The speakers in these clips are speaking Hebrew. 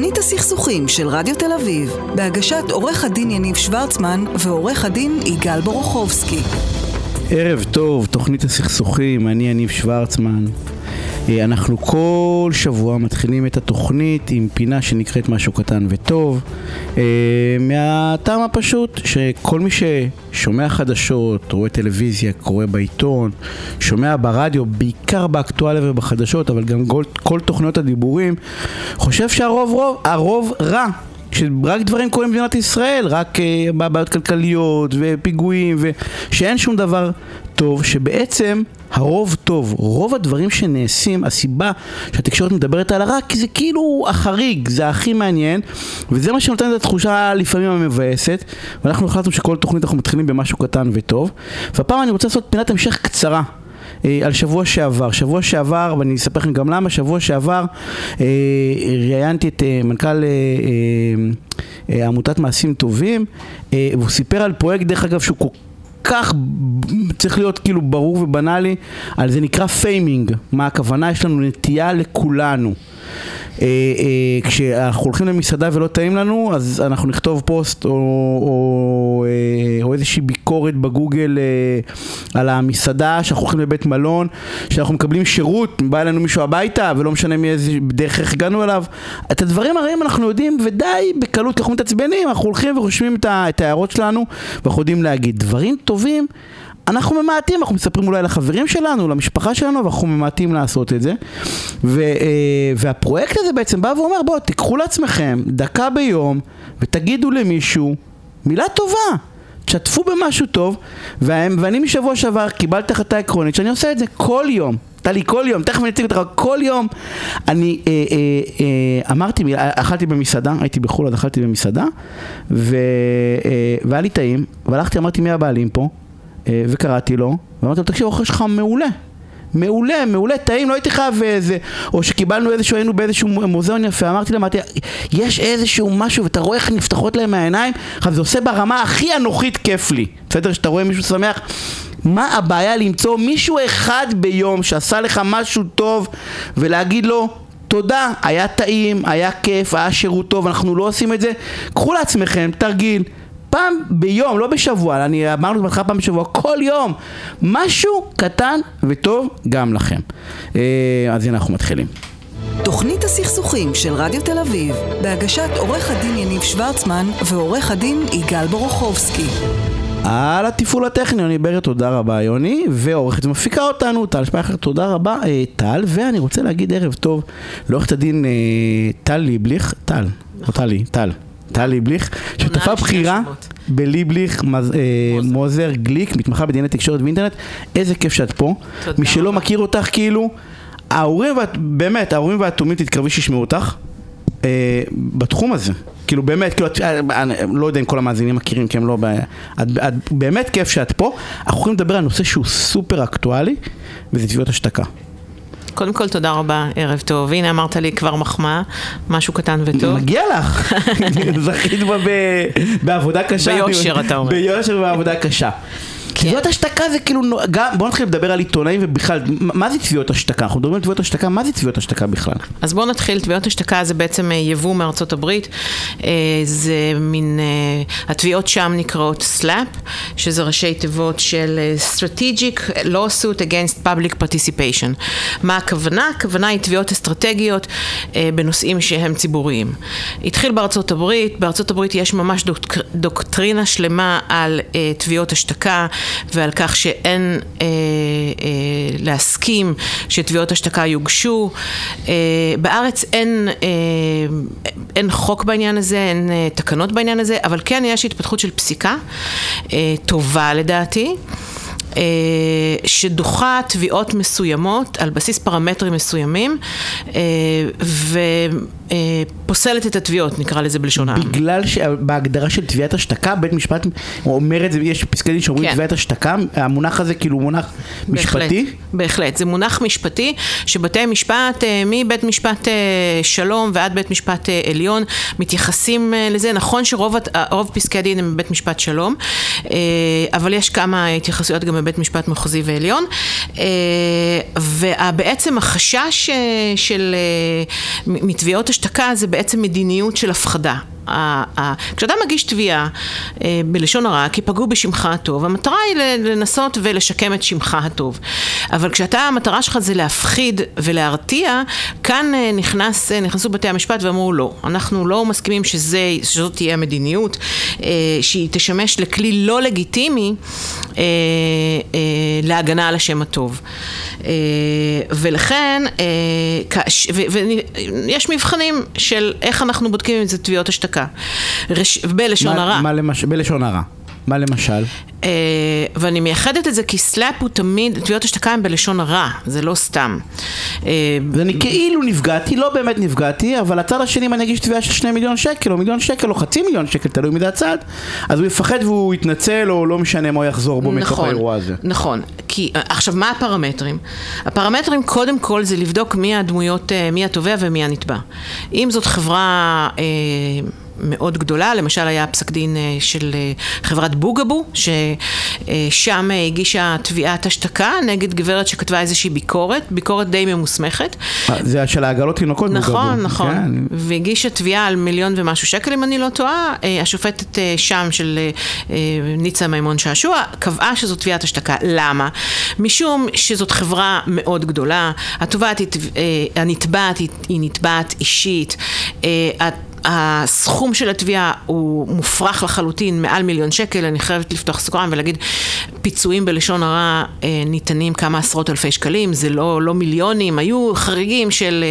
תוכנית הסכסוכים של רדיו תל אביב, בהגשת עורך הדין יניב שוורצמן ועורך הדין יגאל בורוכובסקי. ערב טוב, תוכנית הסכסוכים, אני יניב שוורצמן. אה, אנחנו כל שבוע מתחילים את התוכנית עם פינה שנקראת משהו קטן וטוב אה, מהטעם הפשוט שכל מי ששומע חדשות, רואה טלוויזיה, קורא בעיתון, שומע ברדיו, בעיקר באקטואליה ובחדשות, אבל גם כל, כל תוכניות הדיבורים, חושב שהרוב רוב, הרוב רע. שרק דברים קורים במדינת ישראל, רק uh, בעיות כלכליות ופיגועים ושאין שום דבר טוב, שבעצם הרוב טוב, רוב הדברים שנעשים, הסיבה שהתקשורת מדברת על הרע, כי זה כאילו החריג, זה הכי מעניין, וזה מה שנותן את התחושה לפעמים המבאסת, ואנחנו החלטנו שכל תוכנית אנחנו מתחילים במשהו קטן וטוב, והפעם אני רוצה לעשות פינת המשך קצרה. אה, על שבוע שעבר. שבוע שעבר, ואני אספר לכם גם למה, שבוע שעבר אה, ראיינתי את אה, מנכ"ל אה, אה, עמותת מעשים טובים, אה, והוא סיפר על פרויקט, דרך אגב, שהוא כל כך צריך להיות כאילו ברור ובנאלי, על זה נקרא faming, מה הכוונה, יש לנו נטייה לכולנו. אה, אה, כשאנחנו הולכים למסעדה ולא טעים לנו, אז אנחנו נכתוב פוסט או, או, אה, או איזושהי ביקורת בגוגל על המסעדה, שאנחנו הולכים לבית מלון, שאנחנו מקבלים שירות, בא אלינו מישהו הביתה, ולא משנה מאיזה דרך איך הגענו אליו. את הדברים הרעים אנחנו יודעים, ודי בקלות, אנחנו מתעצבנים, אנחנו הולכים ורושמים את ההערות שלנו, ואנחנו יודעים להגיד. דברים טובים אנחנו ממעטים, אנחנו מספרים אולי לחברים שלנו, למשפחה שלנו, ואנחנו ממעטים לעשות את זה. ו, אה, והפרויקט הזה בעצם בא ואומר, בואו, תיקחו לעצמכם דקה ביום ותגידו למישהו מילה טובה. תשתפו במשהו טוב, ואני משבוע שעבר קיבלתי החלטה עקרונית שאני עושה את זה כל יום. טלי, כל יום, תכף אני אציג אותך, כל יום. אני אה, אה, אה, אמרתי, אכלתי במסעדה, הייתי בחו"ל, אז אכלתי במסעדה, ו, אה, והיה לי טעים, והלכתי, אמרתי, מי הבעלים פה? אה, וקראתי לו, ואמרתי לו, תקשיב, האוכל שלך מעולה. מעולה, מעולה, טעים, לא הייתי חייב איזה, או שקיבלנו איזשהו, היינו באיזשהו מוזיאון יפה, אמרתי להם, יש איזשהו משהו, ואתה רואה איך נפתחות להם העיניים, עכשיו זה עושה ברמה הכי אנוכית כיף לי, בסדר? שאתה רואה מישהו שמח, מה הבעיה למצוא מישהו אחד ביום שעשה לך משהו טוב, ולהגיד לו, תודה, היה טעים, היה כיף, היה שירות טוב, אנחנו לא עושים את זה, קחו לעצמכם תרגיל. פעם ביום, לא בשבוע, אני אמרנו בהתחלה פעם בשבוע, כל יום, משהו קטן וטוב גם לכם. אה, אז הנה אנחנו מתחילים. תוכנית הסכסוכים של רדיו תל אביב, בהגשת עורך הדין יניב שוורצמן ועורך הדין יגאל בורוכובסקי. על התפעול הטכני, יוני ברד, תודה רבה יוני, ועורכת ומפיקה אותנו, טל שפייכר, תודה רבה אה, טל, ואני רוצה להגיד ערב טוב לעורכת הדין אה, טל ליבליך, טל, או טלי, טל. טל ליבליך, שותפה בכירה בליבליך, אה, מוזר גליק, מתמחה בדיני תקשורת ואינטרנט, איזה כיף שאת פה. מי שלא מכיר אותך כאילו, ההורים, באמת, ההורים והתומים תתקרבי שישמעו אותך. אה, בתחום הזה, כאילו באמת, כאילו, אני לא יודע אם כל המאזינים מכירים, כי הם לא, את, את, באמת כיף שאת פה, אנחנו יכולים לדבר על נושא שהוא סופר אקטואלי, וזה תביעות השתקה. קודם כל, תודה רבה, ערב טוב. הנה, אמרת לי כבר מחמאה, משהו קטן וטוב. מגיע לך. זכית בה בעבודה קשה. ביושר, אתה אומר. ביושר ובעבודה קשה. תביעות השתקה זה כאילו, גם, בוא נתחיל לדבר על עיתונאים ובכלל, מה זה תביעות השתקה? אנחנו מדברים על תביעות השתקה, מה זה תביעות השתקה בכלל? אז בואו נתחיל, תביעות השתקה זה בעצם אה, יבוא מארצות הברית, אה, זה מין, אה, התביעות שם נקראות SLAP, שזה ראשי תיבות של Strategic Lawsuit Against Public Participation. מה הכוונה? הכוונה היא תביעות אסטרטגיות בנושאים שהם ציבוריים. התחיל בארצות הברית, בארצות הברית יש ממש דוק, דוקטרינה שלמה על תביעות השתקה. ועל כך שאין אה, אה, להסכים שתביעות השתקה יוגשו. אה, בארץ אין, אה, אין חוק בעניין הזה, אין אה, תקנות בעניין הזה, אבל כן יש התפתחות של פסיקה אה, טובה לדעתי. אה, שדוחה תביעות מסוימות על בסיס פרמטרים מסוימים אה, ופוסלת את התביעות, נקרא לזה בלשון העם. בגלל שבהגדרה של תביעת השתקה, בית משפט אומר את זה, יש פסקי דין שאומרים כן. תביעת השתקה, המונח הזה כאילו מונח בהחלט, משפטי? בהחלט, זה מונח משפטי שבתי משפט, אה, מבית משפט שלום ועד בית משפט עליון, מתייחסים לזה. נכון שרוב פסקי הדין הם בבית משפט שלום, אבל יש כמה התייחסויות גם בבית משפט מחוזי ועליון, ובעצם החשש של מתביעות השתקה זה בעצם מדיניות של הפחדה. כשאתה מגיש תביעה אה, בלשון הרע, כי פגעו בשמך הטוב, המטרה היא לנסות ולשקם את שמך הטוב. אבל כשאתה, המטרה שלך זה להפחיד ולהרתיע, כאן אה, נכנס, אה, נכנסו בתי המשפט ואמרו לא, אנחנו לא מסכימים שזה, שזאת תהיה המדיניות, שהיא תשמש לכלי לא לגיטימי להגנה על השם הטוב. ולכן, ויש מבחנים של איך אנחנו בודקים אם זה תביעות השתקה. דקה. רש... בלשון מה, הרע. מה למש... בלשון הרע. מה למשל? Uh, ואני מייחדת את זה כי סלאפ הוא תמיד, תביעות השתקה הן בלשון הרע, זה לא סתם. Uh, ואני כאילו נפגעתי, לא באמת נפגעתי, אבל הצד השני אם אני אגיש תביעה של שני מיליון שקל, או מיליון שקל, או חצי מיליון שקל, תלוי מדי הצד, אז הוא יפחד והוא יתנצל, או לא משנה מה הוא יחזור בו נכון, מתוך האירוע הזה. נכון, כי אה, עכשיו מה הפרמטרים? הפרמטרים קודם כל זה לבדוק מי הדמויות, מי התובע ומי הנתבע. אם זאת חברה... Uh, מאוד גדולה, למשל היה פסק דין אה, של אה, חברת בוגבו, ששם הגישה תביעת השתקה נגד גברת שכתבה איזושהי ביקורת, ביקורת די ממוסמכת. אה, זה של העגלות תינוקות בוגבו. נכון, נכון. כן. והגישה תביעה על מיליון ומשהו שקל, אם אני לא טועה. השופטת שם של ניצה מימון שעשוע קבעה שזו תביעת השתקה. למה? משום שזאת חברה מאוד גדולה, התובעת, הנתבעת היא נתבעת אישית, הסכום של התביעה הוא מופרך לחלוטין, מעל מיליון שקל, אני חייבת לפתוח סוגריים ולהגיד, פיצויים בלשון הרע אה, ניתנים כמה עשרות אלפי שקלים, זה לא, לא מיליונים, היו חריגים של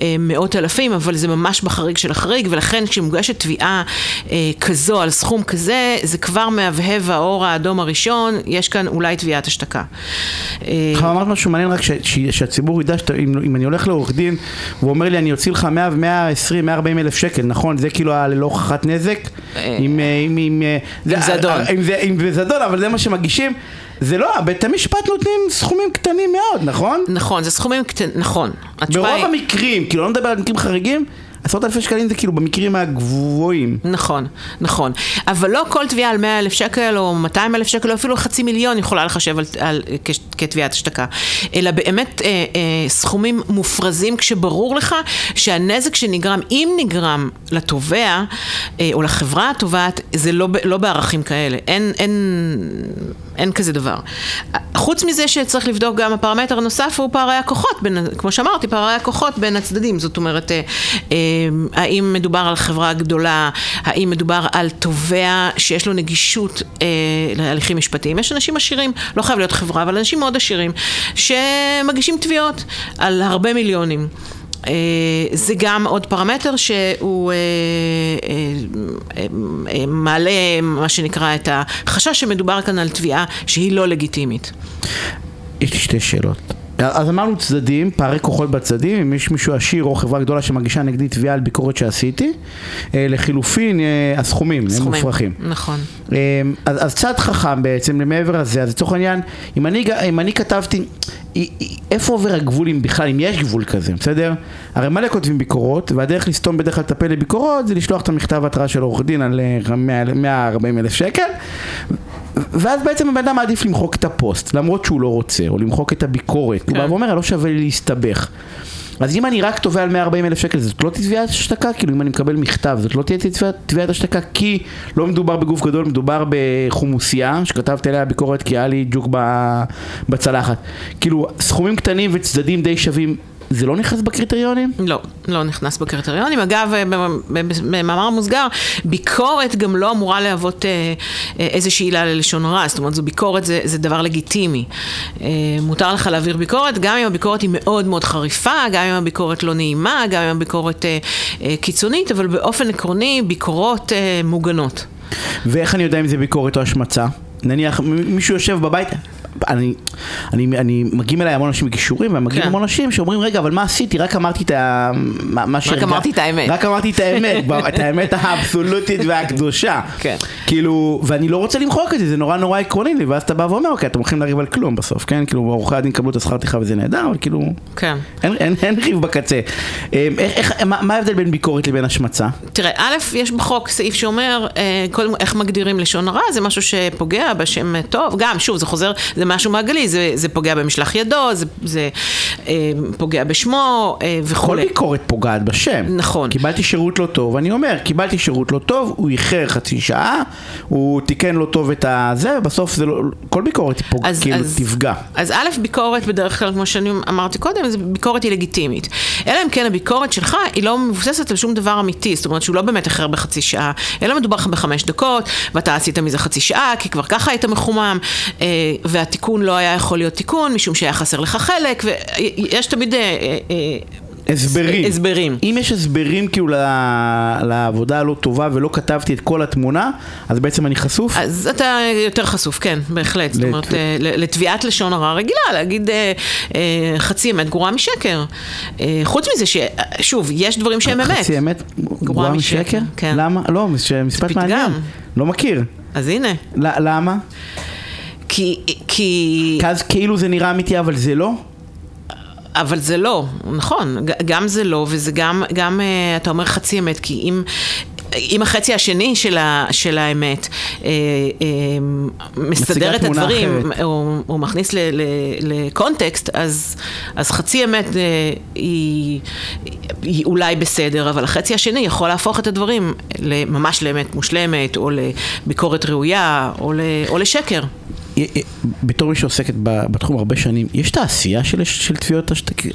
אה, מאות אלפים, אבל זה ממש בחריג של החריג, ולכן כשמוגשת תביעה אה, כזו על סכום כזה, זה כבר מהבהב האור האדום הראשון, יש כאן אולי תביעת השתקה. אמרת משהו מעניין רק שהציבור ידע שאם אני הולך לעורך דין, והוא אומר לי אני אוציא לך 100, 120, 140 אלף שקל, נכון, זה כאילו ללא הוכחת נזק, עם זדון. עם זדון, אבל זה מה שמגישים. זה לא, בית המשפט נותנים סכומים קטנים מאוד, נכון? נכון, זה סכומים קטנים, נכון. ברוב המקרים, כאילו לא מדבר על מקרים חריגים, עשרות אלפי שקלים זה כאילו במקרים הגבוהים. נכון, נכון. אבל לא כל תביעה על 100 אלף שקל או 200 אלף שקל או אפילו חצי מיליון יכולה לחשב על, על, כתביעת השתקה. אלא באמת אה, אה, סכומים מופרזים כשברור לך שהנזק שנגרם, אם נגרם לתובע אה, או לחברה התובעת, זה לא, לא בערכים כאלה. אין, אין, אין כזה דבר. חוץ מזה שצריך לבדוק גם הפרמטר הנוסף הוא פערי הכוחות, בין, כמו שאמרתי, פערי הכוחות בין הצדדים. זאת אומרת, אה, אה, האם מדובר על חברה גדולה, האם מדובר על תובע שיש לו נגישות אה, להליכים משפטיים. יש אנשים עשירים, לא חייב להיות חברה, אבל אנשים מאוד עשירים, שמגישים תביעות על הרבה מיליונים. אה, זה גם עוד פרמטר שהוא אה, אה, מעלה מה שנקרא את החשש שמדובר כאן על תביעה שהיא לא לגיטימית. יש לי שתי שאלות. אז אמרנו צדדים, פערי כוחות בצדדים, אם יש מישהו עשיר או חברה גדולה שמגישה נגדי תביעה על ביקורת שעשיתי, אה, לחילופין אה, הסכומים, הם מופרכים. נכון. אה, אז, אז צד חכם בעצם, למעבר לזה, אז לצורך העניין, אם אני, אם אני כתבתי, איפה עובר הגבול אם בכלל, אם יש גבול כזה, בסדר? הרי מלא כותבים ביקורות, והדרך לסתום בדרך כלל לטפל לביקורות זה לשלוח את המכתב התראה של עורך דין על 140 אלף שקל, ואז בעצם הבן אדם מעדיף למחוק את הפוסט, למרות שהוא לא רוצה, או למחוק את הביקורת. כן. הוא בא. ואומר, לא שווה לי להסתבך. אז אם אני רק תובע על 140 אלף שקל, זאת לא תביעת השתקה? כאילו אם אני מקבל מכתב, זאת לא תהיה תביעת השתקה? כי לא מדובר בגוף גדול, מדובר בחומוסייה, שכתבתי עליה ביקורת כי היה לי ג'וק בצלחת. כאילו, סכומים קטנים וצדדים די שווים, זה לא נכנס בקריטריונים? לא, לא נכנס בקריטריונים. אגב, במאמר מוסגר, ביקורת גם לא אמורה להוות אה, אה, איזושהי עילה ללשון רע. זאת אומרת, זו ביקורת זה, זה דבר לגיטימי. אה, מותר לך להעביר ביקורת, גם אם הביקורת היא מאוד מאוד חריפה, גם אם הביקורת לא נעימה, גם אם הביקורת קיצונית, אבל באופן עקרוני, ביקורות מוגנות. ואיך אני יודע אם זה ביקורת או השמצה? נניח מישהו יושב בבית, אני, אני, אני, מגיעים אליי המון אנשים בגישורים, ומגיעים כן. המון אנשים שאומרים, רגע, אבל מה עשיתי? רק אמרתי את ה... מה שהרגע... רק אמרתי את האמת. רק אמרתי את האמת, את האמת האבסולוטית והקדושה. כן. כאילו, ואני לא רוצה למחוק את זה, זה נורא נורא עקרוני לי, ואז אתה בא ואומר, אוקיי, אתם הולכים לריב על כלום בסוף, כן? כאילו, עורכי הדין קבלו את השכר טרחה וזה נהדר, אבל כאילו... כן. אין, אין, אין ריב בקצה. אה, איך, איך, מה, מה ההבדל בין ביקורת לבין השמצה? תראה, א', יש בחוק סעיף שאומר, אה, קודם, איך מגדירים לשון הרע, זה משהו שפוגע בשם טוב, גם, שוב, זה חוזר, זה משהו מעגלי, זה, זה פוגע במשלח ידו, זה, זה אה, פוגע בשמו אה, כל וכולי. ביקורת פוגעת בשם. נכון. קיבלתי שירות לא טוב, אני אומר, קיבלתי שירות לא טוב, הוא איחר חצי שעה, הוא תיקן לא טוב את הזה, ובסוף זה לא, כל ביקורת פוג... כאילו תפגע. אז א', ביקורת בדרך כלל, כמו שאני אמרתי קודם, זה ביקורת היא לגיטימית. אלא אם כן הביקורת שלך היא לא מבוססת על שום דבר אמיתי, זאת אומרת שהוא לא באמת איחר בחצי שעה, אלא מדובר לך בחמש דקות, ואתה עשית מזה חצי שעה, כי כבר ככה היית מחומם, אה, והתיקון לא היה יכול להיות תיקון, משום שהיה חסר לך חלק, ויש תמיד... אה, אה, הסברים. הסברים. אם יש הסברים כאילו לעבודה הלא טובה ולא כתבתי את כל התמונה, אז בעצם אני חשוף? אז אתה יותר חשוף, כן, בהחלט. זאת לת- אומרת, אה, ל- לתביעת לשון הרע רגילה, להגיד אה, אה, חצי אמת גרועה משקר. אה, חוץ מזה ששוב, יש דברים שהם אמת. חצי אמת גרועה משקר, משקר? כן. למה? לא, זה משפט. מעניין. לא מכיר. אז הנה, למה? כי... כי... אז כאילו זה נראה אמיתי אבל זה לא? אבל זה לא, נכון, גם זה לא, וזה גם, גם אה, אתה אומר חצי אמת, כי אם... אם החצי השני של, ה, של האמת אה, אה, מסדר את הדברים. או, או מכניס ל, ל, לקונטקסט, אז, אז חצי אמת אה, היא, היא אולי בסדר, אבל החצי השני יכול להפוך את הדברים ממש לאמת מושלמת, או לביקורת ראויה, או, ל, או לשקר. אה, אה, בתור מי שעוסקת בתחום הרבה שנים, יש תעשייה של, של תביעות,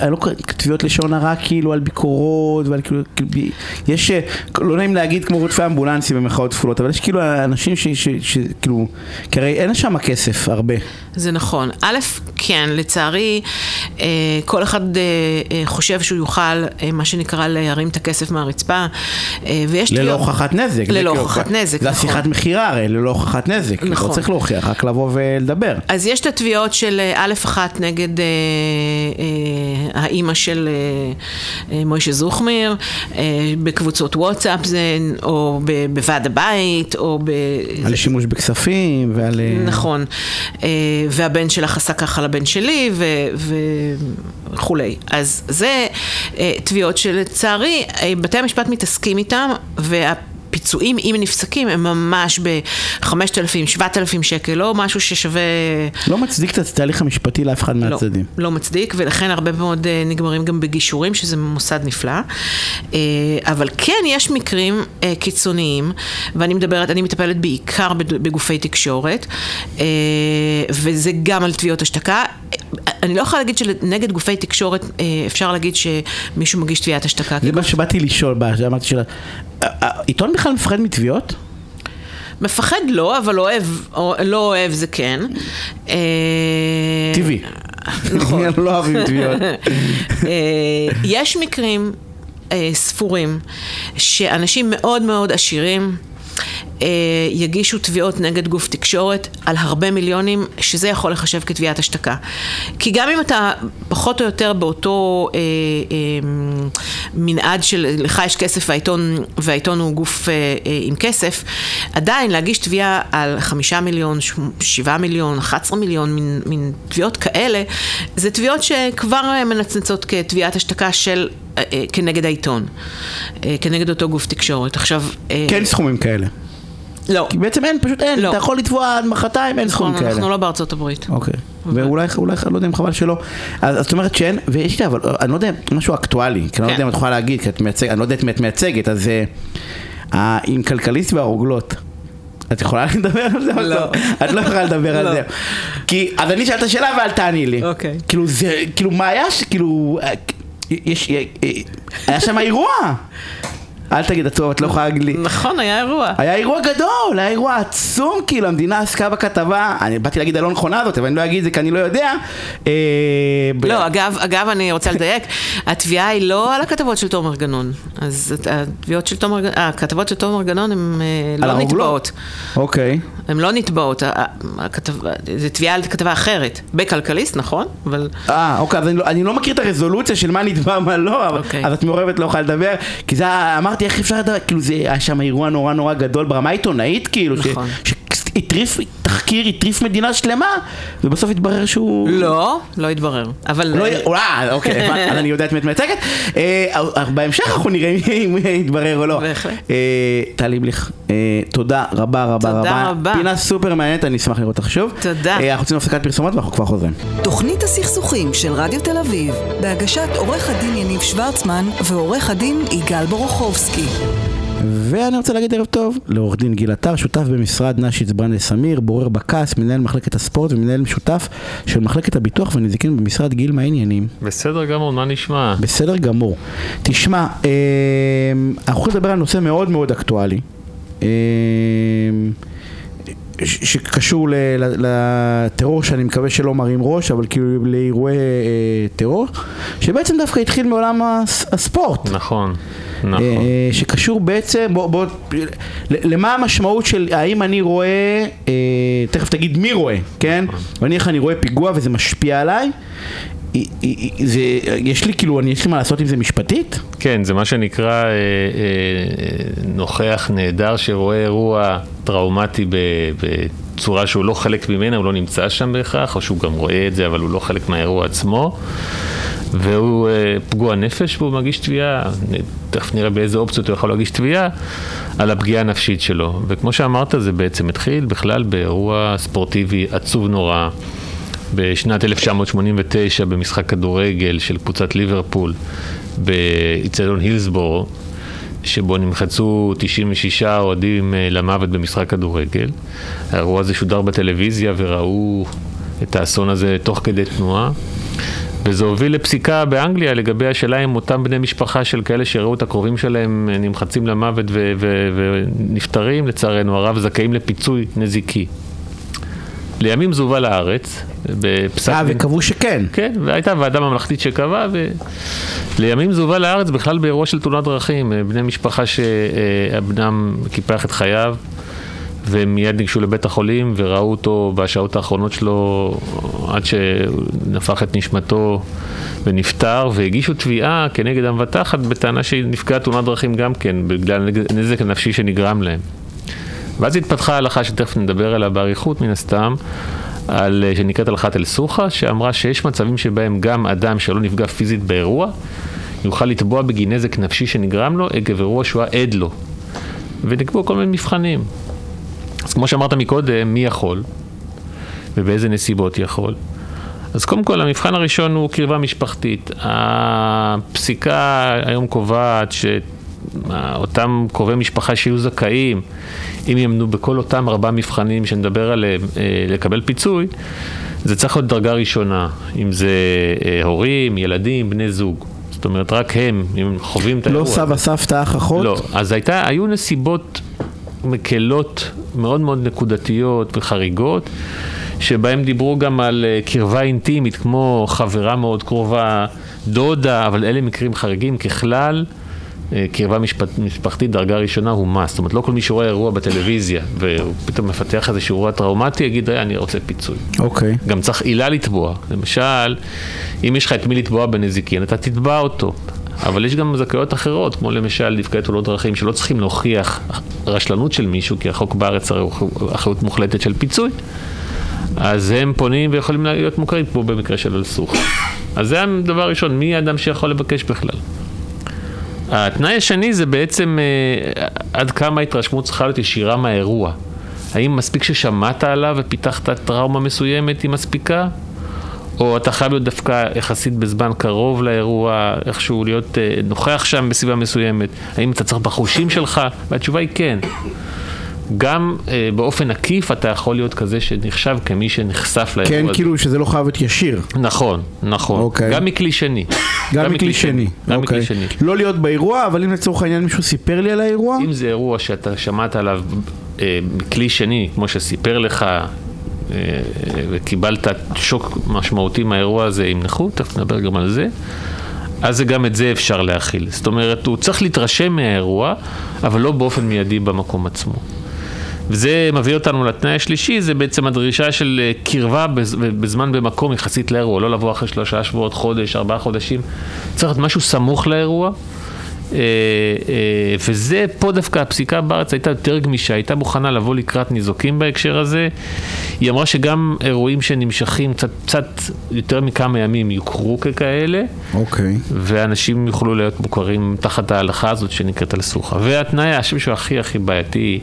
לא תביעות לשון הרע כאילו על ביקורות ועל כאילו, כאילו יש, אה, לא נעים להגיד כמו רודפי אמבולנסים במרכאות כפולות, אבל יש כאילו אנשים שכאילו, כי הרי אין שם כסף הרבה. זה נכון. א', כן, לצערי, כל אחד חושב שהוא יוכל, מה שנקרא, להרים את הכסף מהרצפה, ויש ללא תביעות- הוכחת נזק. זה ללא כאילו- הוכחת נזק, זה נכון. השיחת מכירה הרי, ללא הוכחת נזק. נכון. לא צריך להוכיח, רק לבוא ולדבר. אז יש את התביעות של אה, א' אחת נגד אה, אה, האימא של אה, אה, מוישה זוכמיר, אה, בקבוצות וואטסאפ זה, או ב- בוועד הבית, או ב... על שימוש בכספים ועל... אה, נכון. אה, והבן שלך עשה ככה לבן שלי ו- וכולי. אז זה אה, תביעות שלצערי בתי המשפט מתעסקים איתם, והפיצויים, אם נפסקים, הם ממש ב-5,000, 7,000 שקל, לא משהו ששווה... לא מצדיק את התהליך המשפטי לאף אחד לא, מהצדדים. לא מצדיק, ולכן הרבה מאוד אה, נגמרים גם בגישורים, שזה מוסד נפלא. אה, אבל כן יש מקרים אה, קיצוניים, ואני מדברת, אני מטפלת בעיקר בגופי תקשורת, וזה גם על תביעות השתקה. אני לא יכולה להגיד שנגד גופי תקשורת אפשר להגיד שמישהו מגיש תביעת השתקה. זה מה שבאתי לשאול, אמרתי שאלה. העיתון בכלל מפחד מתביעות? מפחד לא, אבל אוהב, או, לא אוהב זה כן. אה, טבעי. נכון. לא אוהבים תביעות. אה, יש מקרים אה, ספורים שאנשים מאוד מאוד עשירים אה, יגישו תביעות נגד גוף תקשורת על הרבה מיליונים, שזה יכול לחשב כתביעת השתקה. כי גם אם אתה פחות או יותר באותו אה, אה, מנעד של לך יש כסף והעיתון, והעיתון הוא גוף אה, אה, עם כסף, עדיין להגיש תביעה על חמישה מיליון, שבעה מיליון, 11 מיליון, מין, מין תביעות כאלה, זה תביעות שכבר אה, מנצנצות כתביעת השתקה של, אה, אה, כנגד העיתון, כנגד אותו גוף תקשורת. עכשיו... כן סכומים כאלה. לא. כי בעצם אין, פשוט אין. לא. אתה יכול לתבוע עד מחרתיים, אין נכון, סכומים כאלה. אנחנו לא בארצות הברית. אוקיי. ואולי, אולי, לא יודע אם חבל שלא. אז אז את אומרת שאין, ויש לי, אבל אני לא יודע, משהו אקטואלי, כי אני לא כן. יודע אם את יכולה להגיד, כי את מייצגת, אני לא יודע את מי את מייצגת, אז אה, אה, עם כלכליסט והרוגלות. את יכולה לדבר על זה? לא. את לא יכולה לדבר על לא. זה. כי, אז אני אשאל את השאלה ואל תעני לי. אוקיי. כאילו זה, כאילו מה היה, כאילו, אה, יש, היה שם אירוע. אל תגיד, את את לא יכולה להגיד לי. נכון, היה אירוע. היה אירוע גדול, היה אירוע עצום, כאילו המדינה עסקה בכתבה, אני באתי להגיד הלא נכונה הזאת, אבל אני לא אגיד את זה כי אני לא יודע. אה, לא, אגב, אגב, אני רוצה לדייק, התביעה היא לא על הכתבות של תומר גנון. אז התביעות של תומר, גנון- הכתבות של תומר גנון הן אה, לא. נתבעות. אוקיי. הן לא נתבעות. זה תביעה על כתבה אחרת. בכלכליסט, נכון? אבל... אה, אוקיי, אז אני לא, לא מכיר את הרזולוציה של מה נתבע, מה לא, אוקיי. אז את מעורבת, לא יכולה לדבר, כי זה, היה- אמרתי, איך אפשר לדבר, כאילו זה היה שם אירוע נורא נורא גדול ברמה העיתונאית, כאילו, נכון. שהטריף תחקיר, הטריף מדינה שלמה, ובסוף התברר שהוא... לא, לא התברר. אבל... לא, אה, אוקיי, אז אני יודע את מי את מייצגת. אה, בהמשך אנחנו נראה אם יתברר או לא. בהחלט. אה, טל ליבליך, אה, תודה רבה רבה רבה. תודה רבה. פינה סופר מעניינת, אני אשמח לראות אותך שוב. תודה. אה, אנחנו יוצאים להפסקת פרסומות ואנחנו כבר חוזרים. תוכנית הסכסוכים של רדיו תל אביב, בהגשת עורך הדין יניב שוורצמן ועורך הדין יגאל בורוכובסקי. ואני רוצה להגיד ערב טוב לעורך דין גיל עטר, שותף במשרד נשיץ ברנדס אמיר, בורר ב-CAS, מנהל מחלקת הספורט ומנהל משותף של מחלקת הביטוח והנזיקין במשרד גיל, מה העניינים? בסדר גמור, מה נשמע? בסדר גמור. תשמע, אה, אנחנו הולכים לדבר על נושא מאוד מאוד אקטואלי. אה, שקשור לטרור שאני מקווה שלא מרים ראש, אבל כאילו לאירועי אה, טרור, שבעצם דווקא התחיל מעולם הס- הספורט. נכון, נכון. אה, שקשור בעצם, בוא, בוא, למה המשמעות של האם אני רואה, אה, תכף תגיד מי רואה, כן? ואני איך אני רואה פיגוע וזה משפיע עליי, זה, יש לי כאילו, אני, יש לי מה לעשות עם זה משפטית? כן, זה מה שנקרא אה, אה, נוכח נהדר שרואה אירוע טראומטי בצורה שהוא לא חלק ממנה, הוא לא נמצא שם בהכרח, או שהוא גם רואה את זה, אבל הוא לא חלק מהאירוע עצמו. והוא אה, פגוע נפש והוא מגיש תביעה, תכף נראה באיזה אופציות הוא יכול להגיש תביעה, על הפגיעה הנפשית שלו. וכמו שאמרת, זה בעצם התחיל בכלל באירוע ספורטיבי עצוב נורא. בשנת 1989 במשחק כדורגל של קבוצת ליברפול באיצטדיון הילסבורו, שבו נמחצו 96 אוהדים אה, למוות במשחק כדורגל. האירוע הזה שודר בטלוויזיה וראו את האסון הזה תוך כדי תנועה. וזה הוביל לפסיקה באנגליה לגבי השאלה אם אותם בני משפחה של כאלה שראו את הקרובים שלהם אה, נמחצים למוות ונפטרים, לצערנו הרב, זכאים לפיצוי נזיקי. לימים זה הובא לארץ, בפסק אה, דין. וקבעו שכן. כן, והייתה ועדה ממלכתית שקבעה, ולימים זה הובא לארץ בכלל באירוע של תאונת דרכים. אה, בני משפחה שבנם קיפח את חייו, והם מיד ניגשו לבית החולים וראו אותו בשעות האחרונות שלו עד שנפח את נשמתו ונפטר, והגישו תביעה כנגד המבטחת בטענה שהיא נפגעה תאונת דרכים גם כן, בגלל הנזק הנפשי שנגרם להם. ואז התפתחה הלכה שתכף נדבר עליה באריכות מן הסתם, על, אה, שנקראת הלכת אל-סוחה, שאמרה שיש מצבים שבהם גם אדם שלא נפגע פיזית באירוע, יוכל לתבוע בגין נזק נפשי שנגרם לו עקב אירוע שהוא עד לו. ונקבעו כל מיני מבחנים. אז כמו שאמרת מקודם, מי יכול ובאיזה נסיבות יכול. אז קודם כל, המבחן הראשון הוא קרבה משפחתית. הפסיקה היום קובעת שאותם קרובי משפחה שיהיו זכאים, אם יעמדו בכל אותם ארבעה מבחנים שנדבר עליהם, אה, לקבל פיצוי, זה צריך להיות דרגה ראשונה, אם זה אה, הורים, ילדים, בני זוג. זאת אומרת, רק הם, אם חווים את לא האירוע. סבא, הזה. סבתא, אח, אחות? לא, אז הייתה, היו נסיבות מקלות מאוד מאוד נקודתיות וחריגות, שבהם דיברו גם על אה, קרבה אינטימית, כמו חברה מאוד קרובה, דודה, אבל אלה מקרים חריגים. ככלל, קרבה משפט, משפחתית דרגה ראשונה הוא must. זאת אומרת, לא כל מי שרואה אירוע בטלוויזיה, והוא פתאום מפתח איזשהו אירוע טראומטי, יגיד, "רגע, אני רוצה פיצוי. אוקיי. גם צריך עילה לתבוע. למשל, אם יש לך את מי לתבוע בנזיקין, אתה תתבע אותו. אבל יש גם זכאויות אחרות, כמו למשל נפגעי תאונות דרכים, שלא צריכים להוכיח רשלנות של מישהו, כי החוק בארץ הרי הוא אחריות מוחלטת של פיצוי. אז הם פונים ויכולים להיות מוכרים, כמו במקרה של אלסוך. אז זה הדבר הראשון, מי האדם שיכול לבקש בכלל? התנאי השני זה בעצם אה, עד כמה ההתרשמות צריכה להיות ישירה מהאירוע. האם מספיק ששמעת עליו ופיתחת טראומה מסוימת היא מספיקה? או אתה חייב להיות דווקא יחסית בזמן קרוב לאירוע, איכשהו להיות אה, נוכח שם בסביבה מסוימת? האם אתה צריך בחושים שלך? והתשובה היא כן. גם אה, באופן עקיף אתה יכול להיות כזה שנחשב כמי שנחשף לאירוע כן, הזה. כאילו שזה לא חייב להיות ישיר. נכון, נכון. אוקיי. גם מכלי שני. גם מכלי שני. גם אוקיי. מכלי שני. לא להיות באירוע, אבל אם לצורך העניין מישהו סיפר לי על האירוע, אם זה אירוע שאתה שמעת עליו אה, מכלי שני, כמו שסיפר לך, אה, וקיבלת שוק משמעותי מהאירוע הזה עם נכות, תכף נדבר גם על זה, אז גם את זה אפשר להכיל. זאת אומרת, הוא צריך להתרשם מהאירוע, אבל לא באופן מיידי במקום עצמו. וזה מביא אותנו לתנאי השלישי, זה בעצם הדרישה של אה, קרבה בז- בזמן במקום יחסית לאירוע, לא לבוא אחרי שלושה שבועות, חודש, ארבעה חודשים. צריך להיות משהו סמוך לאירוע, וזה, פה דווקא הפסיקה בארץ הייתה יותר גמישה, הייתה מוכנה לבוא לקראת ניזוקים בהקשר הזה. היא אמרה שגם אירועים שנמשכים קצת, קצת יותר מכמה ימים יוכרו ככאלה, אוקיי. ואנשים יוכלו להיות מוכרים תחת ההלכה הזאת שנקראת על סוכה. והתנאי, השם שהוא הכי הכי בעייתי,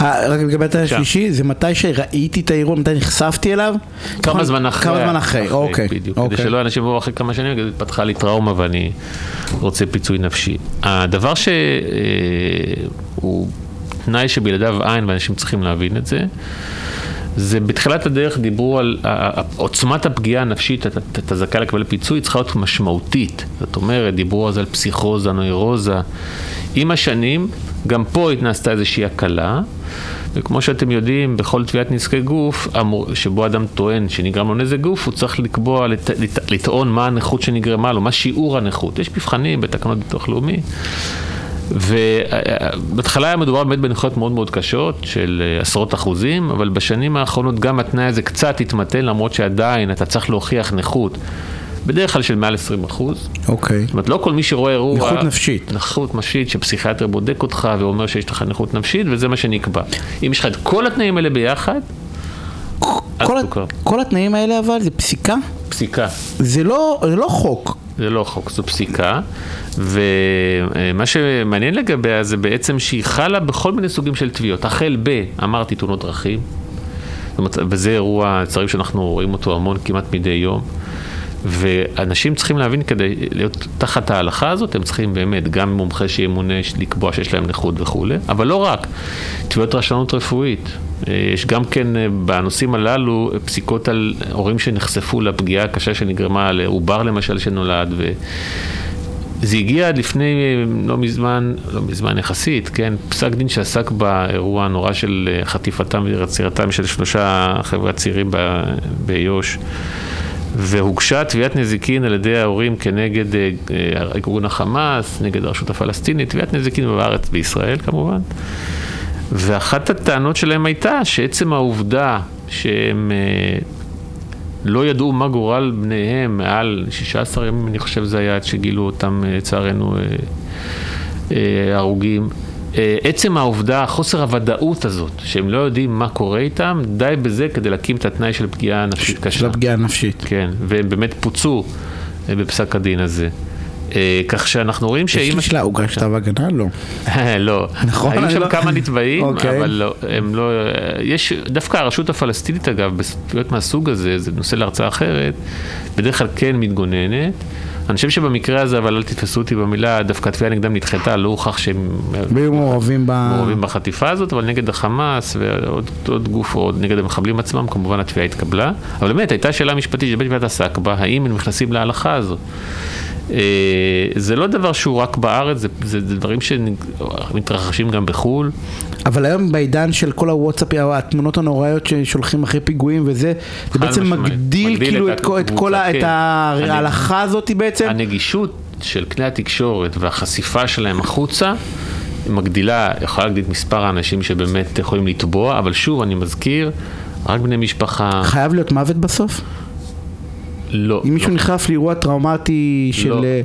אה, רק לגבי התנאי. השלישי, זה מתי שראיתי את האירוע, מתי נחשפתי אליו? כמה נכון? זמן אחרי. כמה זמן אחרי, אוקיי. בדיוק, אוקיי. כדי שלא אנשים יבואו אחרי כמה שנים, התפתחה לי טראומה ואני רוצה פיצוי נפשי. הדבר שהוא תנאי שבלעדיו אין, ואנשים צריכים להבין את זה, זה בתחילת הדרך דיברו על עוצמת הפגיעה הנפשית, אתה- זכאי לקבל פיצוי, צריכה להיות משמעותית. זאת אומרת, דיברו אז על פסיכוזה, נוירוזה. עם השנים, גם פה התנסתה איזושהי הקלה, וכמו שאתם יודעים, בכל תביעת נזקי גוף, שבו אדם טוען שנגרם לו נזק גוף, הוא צריך לקבוע, לט, לט, לטעון מה הנכות שנגרמה לו, מה שיעור הנכות. יש מבחנים בתקנות ביטוח לאומי. ובהתחלה היה מדובר באמת בנכויות מאוד מאוד קשות של אה, עשרות אחוזים, אבל בשנים האחרונות גם התנאי הזה קצת התמתן, למרות שעדיין אתה צריך להוכיח נכות, בדרך כלל של מעל 20 אחוז. אוקיי. זאת אומרת, לא כל מי שרואה אירוע... נכות נפשית. נכות נפשית, שפסיכיאטר בודק אותך ואומר שיש לך נכות נפשית, וזה מה שנקבע. אם יש לך את כל התנאים האלה ביחד, כל, תוכר. ה- כל התנאים האלה אבל זה פסיקה? פסיקה. זה לא, זה לא חוק. זה לא חוק, זו פסיקה, ומה שמעניין לגביה זה בעצם שהיא חלה בכל מיני סוגים של תביעות, החל ב, אמרתי, תאונות דרכים, וזה אירוע, לצערי שאנחנו רואים אותו המון כמעט מדי יום, ואנשים צריכים להבין כדי להיות תחת ההלכה הזאת, הם צריכים באמת גם מומחה שימונה לקבוע שיש להם נכות וכולי, אבל לא רק, תביעות רשלנות רפואית. אה, יש גם כן אה, בנושאים הללו אה, פסיקות על הורים שנחשפו לפגיעה הקשה שנגרמה לעובר למשל שנולד, ו... זה הגיע עד לפני אה, לא מזמן, לא מזמן יחסית, כן, פסק דין שעסק באירוע הנורא של אה, חטיפתם ועצירתם של שלושה חבר'ה צעירים באיו"ש. והוגשה תביעת נזיקין על ידי ההורים כנגד אה, אה, ארגון החמאס, נגד הרשות הפלסטינית, תביעת נזיקין בארץ, בישראל כמובן. ואחת הטענות שלהם הייתה שעצם העובדה שהם אה, לא ידעו מה גורל בניהם מעל 16 ימים, אני חושב זה היה עד שגילו אותם, לצערנו, הרוגים. אה, עצם העובדה, חוסר הוודאות הזאת, שהם לא יודעים מה קורה איתם, די בזה כדי להקים את התנאי של פגיעה נפשית קשה. של הפגיעה הנפשית. כן, והם באמת פוצו אה, בפסק הדין הזה. אה, כך שאנחנו רואים יש שאם... לי שאלה, הוגש כתב הגנה? לא. לא. נכון, היו שם לא- כמה נתבעים, אוקיי. אבל לא, הם לא... יש, דווקא הרשות הפלסטינית אגב, בסוגיות מהסוג הזה, זה נושא להרצאה אחרת, בדרך כלל כן מתגוננת. אני חושב שבמקרה הזה, אבל אל תתפסו אותי במילה, דווקא התביעה נגדם נדחתה, לא הוכח שהם והיו מעורבים ב... מעורבים בחטיפה הזאת, אבל נגד החמאס ועוד עוד גוף, או נגד המחבלים עצמם, כמובן התביעה התקבלה. אבל באמת, הייתה שאלה משפטית שבית המשפט עסק בה, האם הם נכנסים להלכה הזאת. אה, זה לא דבר שהוא רק בארץ, זה, זה, זה דברים שמתרחשים גם בחו"ל. אבל היום בעידן של כל הוואטסאפ, התמונות הנוראיות ששולחים אחרי פיגועים וזה, זה בעצם משמעית. מגדיל מגדיל כאילו את את את כל הקבוצה, את כן. ההלכה הזאת בעצם. הנגישות של כלי התקשורת והחשיפה שלהם החוצה מגדילה, יכולה להגדיל את מספר האנשים שבאמת יכולים לתבוע, אבל שוב, אני מזכיר, רק בני משפחה, חייב להיות מוות בסוף? לא. אם מישהו לא. נחשף לאירוע טראומטי של... לא. אה,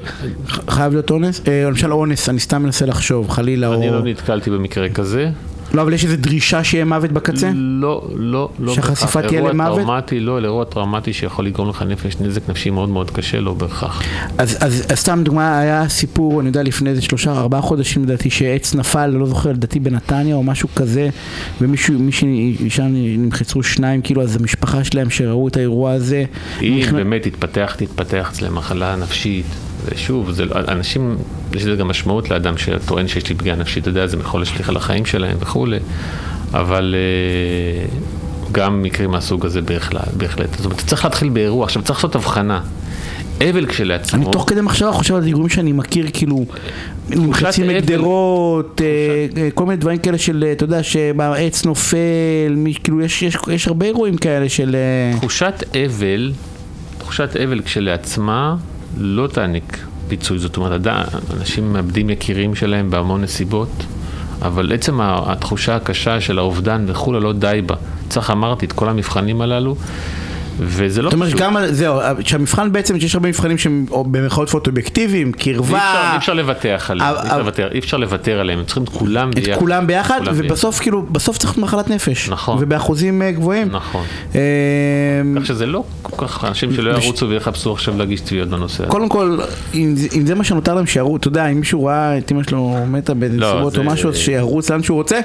חייב להיות אונס? אה, למשל אונס, אני סתם מנסה לחשוב, חלילה, אני או... לא נתקלתי במקרה כזה. לא, אבל יש איזו דרישה שיהיה מוות בקצה? לא, לא, לא שהחשיפה. תהיה אירוע למוות? טראומטי, לא, לאירוע טראומטי שיכול לגרום לך נפש, נזק נפשי מאוד מאוד קשה, לא בהכרח. אז, אז, אז סתם דוגמה, היה סיפור, אני יודע, לפני איזה שלושה, ארבעה חודשים לדעתי, שעץ נפל, לא זוכר, לדעתי בנתניה או משהו כזה, ומישהו, אישה נמחצו שניים, כאילו, אז המשפחה שלהם שראו את האירוע הזה, אם נכנ- באמת תתפתח, תתפתח אצלם מחלה נפשית, ושוב, זה, לא- אנשים, יש לזה גם משמעות לאדם שטוען שיש לי פגיעה נפשית, אתה יודע, זה יכול להשליך על החיים שלהם וכולי, אבל אה, גם מקרים מהסוג הזה בהחלט, בהחלט. זאת אומרת, צריך להתחיל באירוע, עכשיו צריך לעשות הבחנה. אבל כשלעצמו, אני תוך כדי מחשבה חושב על אירועים שאני מכיר, כאילו, נמחצים. מגדרות, אה, אה, כל מיני דברים כאלה של, אתה יודע, שהעץ נופל, כאילו, יש, יש, יש הרבה אירועים כאלה של... תחושת אבל, תחושת אבל כשלעצמה לא תעניק פיצוי, זאת אומרת, אנשים מאבדים יקירים שלהם בהמון נסיבות, אבל עצם התחושה הקשה של האובדן וכולי לא די בה. צריך, אמרתי, את כל המבחנים הללו, וזה לא זאת אומרת, פשוט. גם, זהו, שהמבחן בעצם, שיש הרבה מבחנים שהם או במרכאות פוטו-אובייקטיביים, קרבה, אי אפשר לבטח עליהם, אי אפשר לוותר- עליהם, הם צריכים את כולם את ביחד. כולם ביחד, ובסוף כאילו, בסוף צריך מחלת נפש. נכון. ובאחוזים אה, גבוהים. נכון. אה, כך שזה לא כל כך, אנשים שלא ירוצו ויחפשו עכשיו להגיש תביעות בנושא הזה. קודם כל, אם זה- מה שנותר להם, שירו, אתה יודע, אם מישהו ראה את אמא שלו מתה באיזה לא, או משהו, שירוץ לאן שהוא רוצה.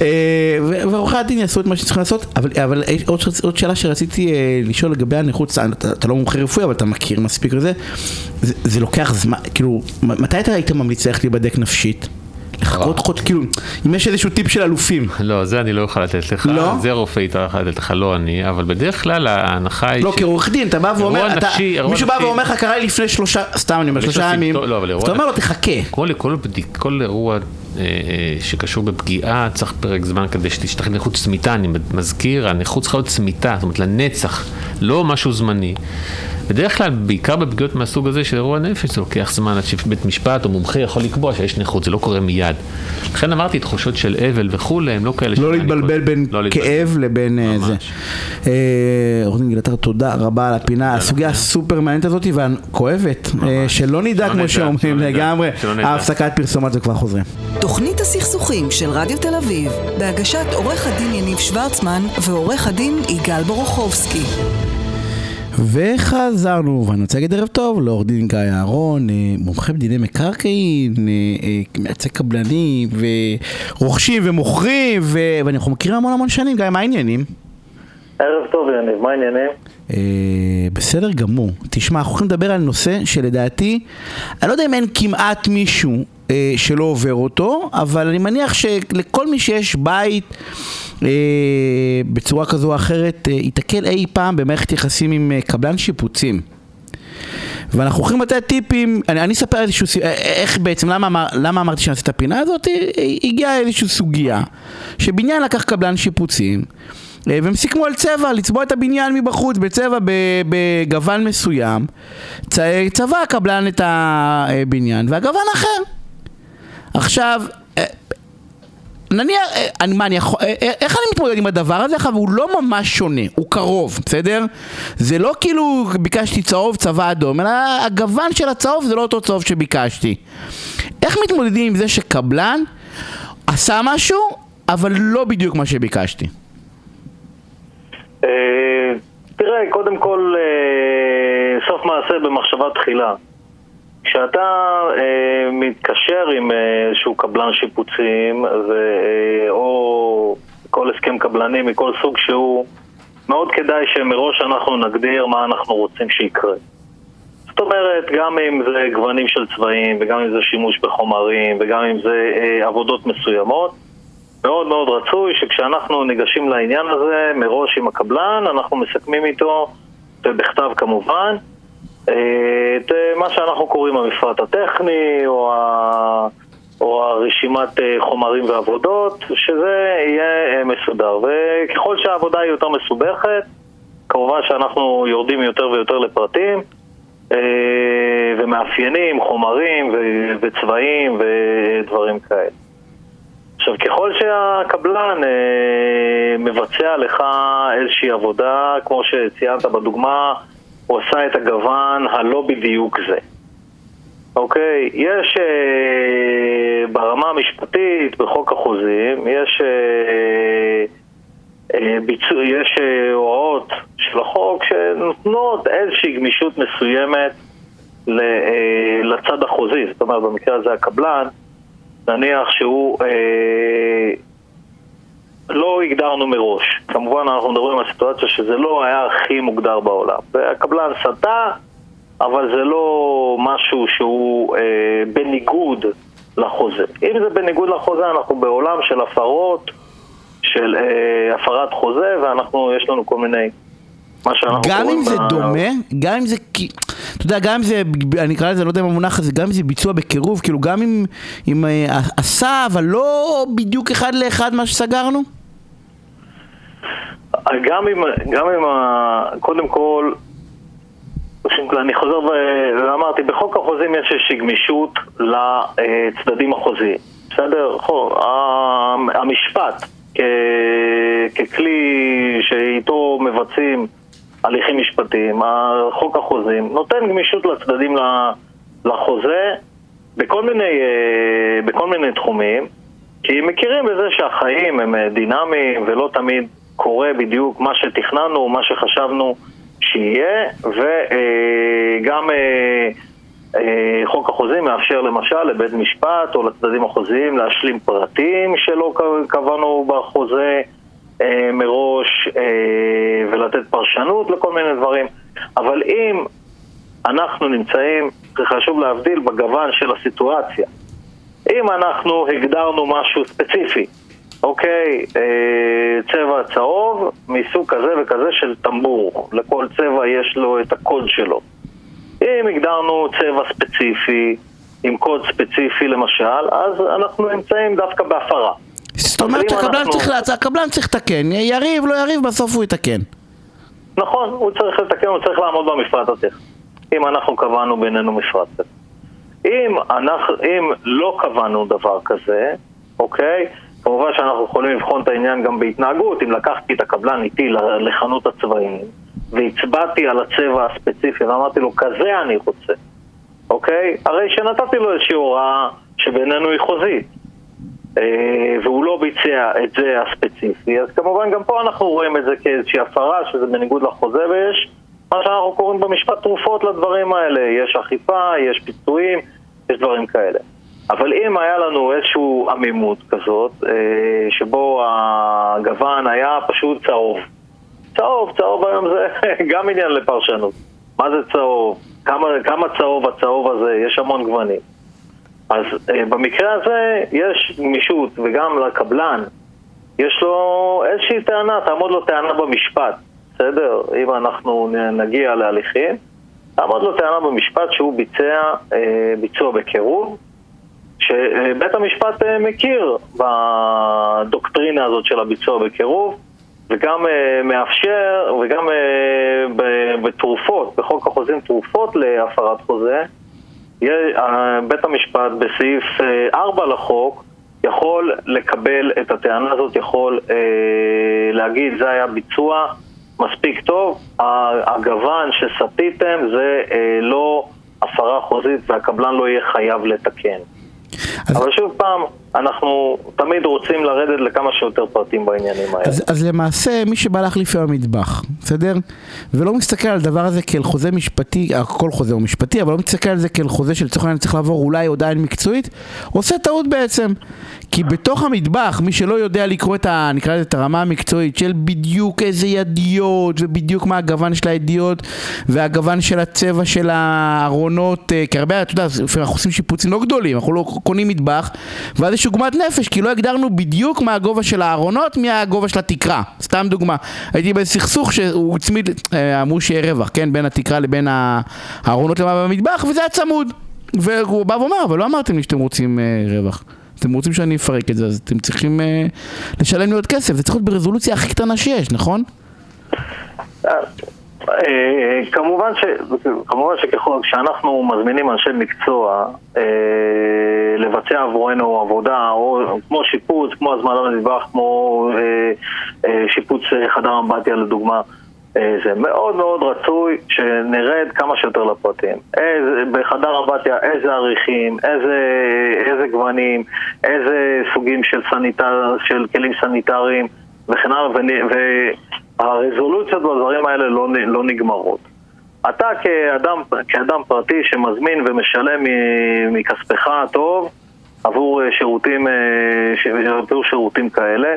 אה, ועורכי הדין יעשו את מה שצריכים לעשות. אבל, עוד, שאלה שרציתי לשאול לגבי הנכות, אתה, אתה לא מומחה רפואי, אבל אתה מכיר מספיק לזה. זה, זה לוקח זמן, כאילו, מתי אתה היית ממליץ ללכת להיבדק נפשית? לחכות חוד, כאילו, אם יש איזשהו טיפ של אלופים. לא, זה אני לא יכול לתת לך, לא? זה רופא יכול לתת לך, לא אני, אבל בדרך כלל ההנחה היא... לא, ש- כעורך דין, אתה בא ואומר, אתה- נפשי, מישהו בא נפשי. ואומר לך, קרה לי לפני שלושה, סתם אני אומר, שלושה לו ימים, לא, אבל אירוע אתה אומר לו. תחכה. כל, כל, בדיק, כל אירוע שקשור בפגיעה צריך פרק זמן כדי שתשתחרר נכות צמיתה, אני מזכיר, הנכות צריכה להיות צמיתה, זאת אומרת לנצח, לא משהו זמני. בדרך כלל, בעיקר בפגיעות מהסוג הזה של אירוע נפש, זה לוקח זמן עד שבית משפט או מומחה יכול לקבוע שיש נכות, זה לא קורה מיד. לכן אמרתי, תחושות של אבל וכולי, הם לא כאלה לא להתבלבל בין לא. כאב לבין אה, זה. ממש. אה, עורך דין גלעד, תודה רבה על הפינה, הסוגיה הסופר מעניינת הזאת והכואבת, אה, שלא נדע כמו שאומרים לגמרי. ההפסקת פרסומות וכבר חוזרים. תוכנית הסכסוכים של רדיו תל אביב, בהגשת עורך הדין יניב שוורצמן ועורך הדין יגאל בורוכובסקי. וחזרנו, ואני רוצה להגיד ערב טוב לעורך דין גיא אהרון, אה, מומחה בדיני מקרקעין, אה, אה, מייצג קבלנים, ורוכשים ומוכרים, ו- ואנחנו מכירים המון המון שנים, גיא, מה העניינים? ערב טוב, יניב, מה העניינים? בסדר גמור. תשמע, אנחנו הולכים לדבר על נושא שלדעתי, אני לא יודע אם אין כמעט מישהו אה, שלא עובר אותו, אבל אני מניח שלכל מי שיש בית אה, בצורה כזו או אחרת, אה, ייתקל אי פעם במערכת יחסים עם אה, קבלן שיפוצים. ואנחנו הולכים לתת טיפים, אני, אני אספר איזשהו, אה, איך בעצם, למה, למה אמרתי שנעשה את הפינה הזאת, אה, הגיעה איזושהי סוגיה, שבניין לקח קבלן שיפוצים, אה, והם סיכמו על צבע, לצבוע את הבניין מבחוץ בצבע בגוון מסוים, צבע הקבלן את הבניין, והגוון אחר. עכשיו, אה, נניח, אה, אני, מה, אני יכול, אה, איך אני מתמודד עם הדבר הזה? אבל הוא לא ממש שונה, הוא קרוב, בסדר? זה לא כאילו ביקשתי צהוב, צבע אדום, אלא הגוון של הצהוב זה לא אותו צהוב שביקשתי. איך מתמודדים עם זה שקבלן עשה משהו, אבל לא בדיוק מה שביקשתי? אה, תראה, קודם כל, סוף מעשה במחשבה תחילה. כשאתה אה, מתקשר עם אה, איזשהו קבלן שיפוצים, ו, אה, או כל הסכם קבלני מכל סוג שהוא, מאוד כדאי שמראש אנחנו נגדיר מה אנחנו רוצים שיקרה. זאת אומרת, גם אם זה גוונים של צבעים, וגם אם זה שימוש בחומרים, וגם אם זה אה, עבודות מסוימות, מאוד מאוד רצוי שכשאנחנו ניגשים לעניין הזה, מראש עם הקבלן, אנחנו מסכמים איתו, ובכתב כמובן, אה, את אה, מה שאנחנו קוראים המפרט הטכני, או, ה... או הרשימת אה, חומרים ועבודות, שזה יהיה אה, מסודר. וככל שהעבודה היא יותר מסובכת, כמובן שאנחנו יורדים יותר ויותר לפרטים, ומאפיינים, חומרים וצבעים ודברים כאלה. עכשיו, ככל שהקבלן אה, מבצע לך איזושהי עבודה, כמו שציינת בדוגמה, הוא עשה את הגוון הלא בדיוק זה. אוקיי, יש אה, ברמה המשפטית, בחוק החוזים, יש, אה, אה, ביצוע, יש אה, הוראות של החוק שנותנות איזושהי גמישות מסוימת ל, אה, לצד החוזי, זאת אומרת במקרה הזה הקבלן, נניח שהוא אה, לא הגדרנו מראש. כמובן אנחנו מדברים על סיטואציה שזה לא היה הכי מוגדר בעולם. והקבלן סטה, אבל זה לא משהו שהוא אה, בניגוד לחוזה. אם זה בניגוד לחוזה, אנחנו בעולם של הפרות, של אה, הפרת חוזה, ואנחנו, יש לנו כל מיני... גם אם זה ב- דומה, גם אם זה, אתה יודע, גם אם זה, אני אקרא לזה, לא יודע אם המונח הזה, גם אם זה ביצוע בקירוב, כאילו גם אם, אם אה, עשה, אבל לא בדיוק אחד לאחד מה שסגרנו? גם אם, גם אם, קודם כל, אני חוזר ואמרתי, בחוק החוזים יש איזושהי גמישות לצדדים החוזיים, בסדר? המשפט כ- ככלי שאיתו מבצעים הליכים משפטיים, חוק החוזים, נותן גמישות לצדדים לחוזה בכל מיני, אה, בכל מיני תחומים, כי מכירים בזה שהחיים הם אה, דינמיים ולא תמיד קורה בדיוק מה שתכננו, מה שחשבנו שיהיה, וגם אה, חוק החוזים מאפשר למשל לבית משפט או לצדדים החוזיים להשלים פרטים שלא קבענו בחוזה מראש ולתת פרשנות לכל מיני דברים, אבל אם אנחנו נמצאים, חשוב להבדיל בגוון של הסיטואציה. אם אנחנו הגדרנו משהו ספציפי, אוקיי, אה, צבע צהוב מסוג כזה וכזה של טמבור, לכל צבע יש לו את הקוד שלו. אם הגדרנו צבע ספציפי, עם קוד ספציפי למשל, אז אנחנו נמצאים דווקא בהפרה. זאת אומרת שהקבלן אנחנו... צריך, צריך לתקן, יריב, לא יריב, בסוף הוא יתקן. נכון, הוא צריך לתקן, הוא צריך לעמוד במפרט הטכני. אם אנחנו קבענו בינינו מפרט כזה. אם, אנחנו, אם לא קבענו דבר כזה, אוקיי? כמובן שאנחנו יכולים לבחון את העניין גם בהתנהגות, אם לקחתי את הקבלן איתי לחנות הצבעים והצבעתי על הצבע הספציפי ואמרתי לו, כזה אני רוצה, אוקיי? הרי שנתתי לו איזושהי הוראה שבינינו היא חוזית אה, והוא לא ביצע את זה הספציפי, אז כמובן גם פה אנחנו רואים את זה כאיזושהי הפרה שזה בניגוד לחוזה ויש מה שאנחנו קוראים במשפט תרופות לדברים האלה. יש אכיפה, יש פיצויים, יש דברים כאלה. אבל אם היה לנו איזושהי עמימות כזאת, אה, שבו הגוון היה פשוט צהוב. צהוב, צהוב היום זה גם עניין לפרשנות. מה זה צהוב? כמה, כמה צהוב הצהוב הזה? יש המון גוונים. אז אה, במקרה הזה יש גמישות, וגם לקבלן יש לו איזושהי טענה, תעמוד לו טענה במשפט. בסדר? אם אנחנו נגיע להליכים, תעמוד לו טענה במשפט שהוא ביצע אה, ביצוע בקירוב, שבית המשפט אה, מכיר בדוקטרינה הזאת של הביצוע בקירוב, וגם אה, מאפשר, וגם בתרופות, בחוק החוזים תרופות להפרת חוזה, בית המשפט בסעיף 4 לחוק יכול לקבל את הטענה הזאת, יכול להגיד זה היה ביצוע מספיק טוב, הגוון שסטיתם זה אה, לא הפרה חוזית והקבלן לא יהיה חייב לתקן. אז... אבל שוב פעם, אנחנו תמיד רוצים לרדת לכמה שיותר פרטים בעניינים האלה. אז, אז למעשה, מי שבא להחליף היום מטבח, בסדר? ולא מסתכל על הדבר הזה כאל חוזה משפטי, כל חוזה הוא משפטי, אבל לא מסתכל על זה כאל חוזה שלצורך העניין צריך לעבור אולי הודעה מקצועית, עושה טעות בעצם. כי בתוך המטבח, מי שלא יודע לקרוא את ה... נקרא לזה את הרמה המקצועית של בדיוק איזה ידיות, ובדיוק מה הגוון של הידיות, והגוון של הצבע של הארונות, אה, כי הרבה, אתה יודע, אנחנו עושים שיפוצים לא גדולים, אנחנו לא קונים מטבח, ואז יש עוגמת נפש, כי לא הגדרנו בדיוק מה הגובה של הארונות, מהגובה של התקרה. סתם דוגמה, הייתי בסכסוך שהוא הצמיד, אה, אמרו שיהיה רווח, כן, בין התקרה לבין הארונות למעלה במטבח, וזה היה צמוד. והוא בא ואומר, אבל לא אמרתם לי שאתם רוצים אה, רווח. אתם רוצים שאני אפרק את זה, אז אתם צריכים אה, לשלם לי עוד כסף. זה צריך להיות ברזולוציה הכי קטנה שיש, נכון? אה, אה, כמובן, ש, כמובן שככל שאנחנו מזמינים אנשי מקצוע אה, לבצע עבורנו עבודה, או כמו שיפוץ, כמו הזמנה למטבח, כמו אה, אה, שיפוץ חדר אמבטיה לדוגמה, אה, זה מאוד מאוד רצוי שנרד כמה שיותר לפרטים. איזה, בחדר אמבטיה, איזה אריחים, איזה, איזה גוונים, איזה סוגים של, סניטר, של כלים סניטריים וכן הלאה, והרזולוציות בדברים האלה לא, לא נגמרות. אתה כאדם, כאדם פרטי שמזמין ומשלם מכספך הטוב עבור שירותים, אה, עבור שירותים כאלה,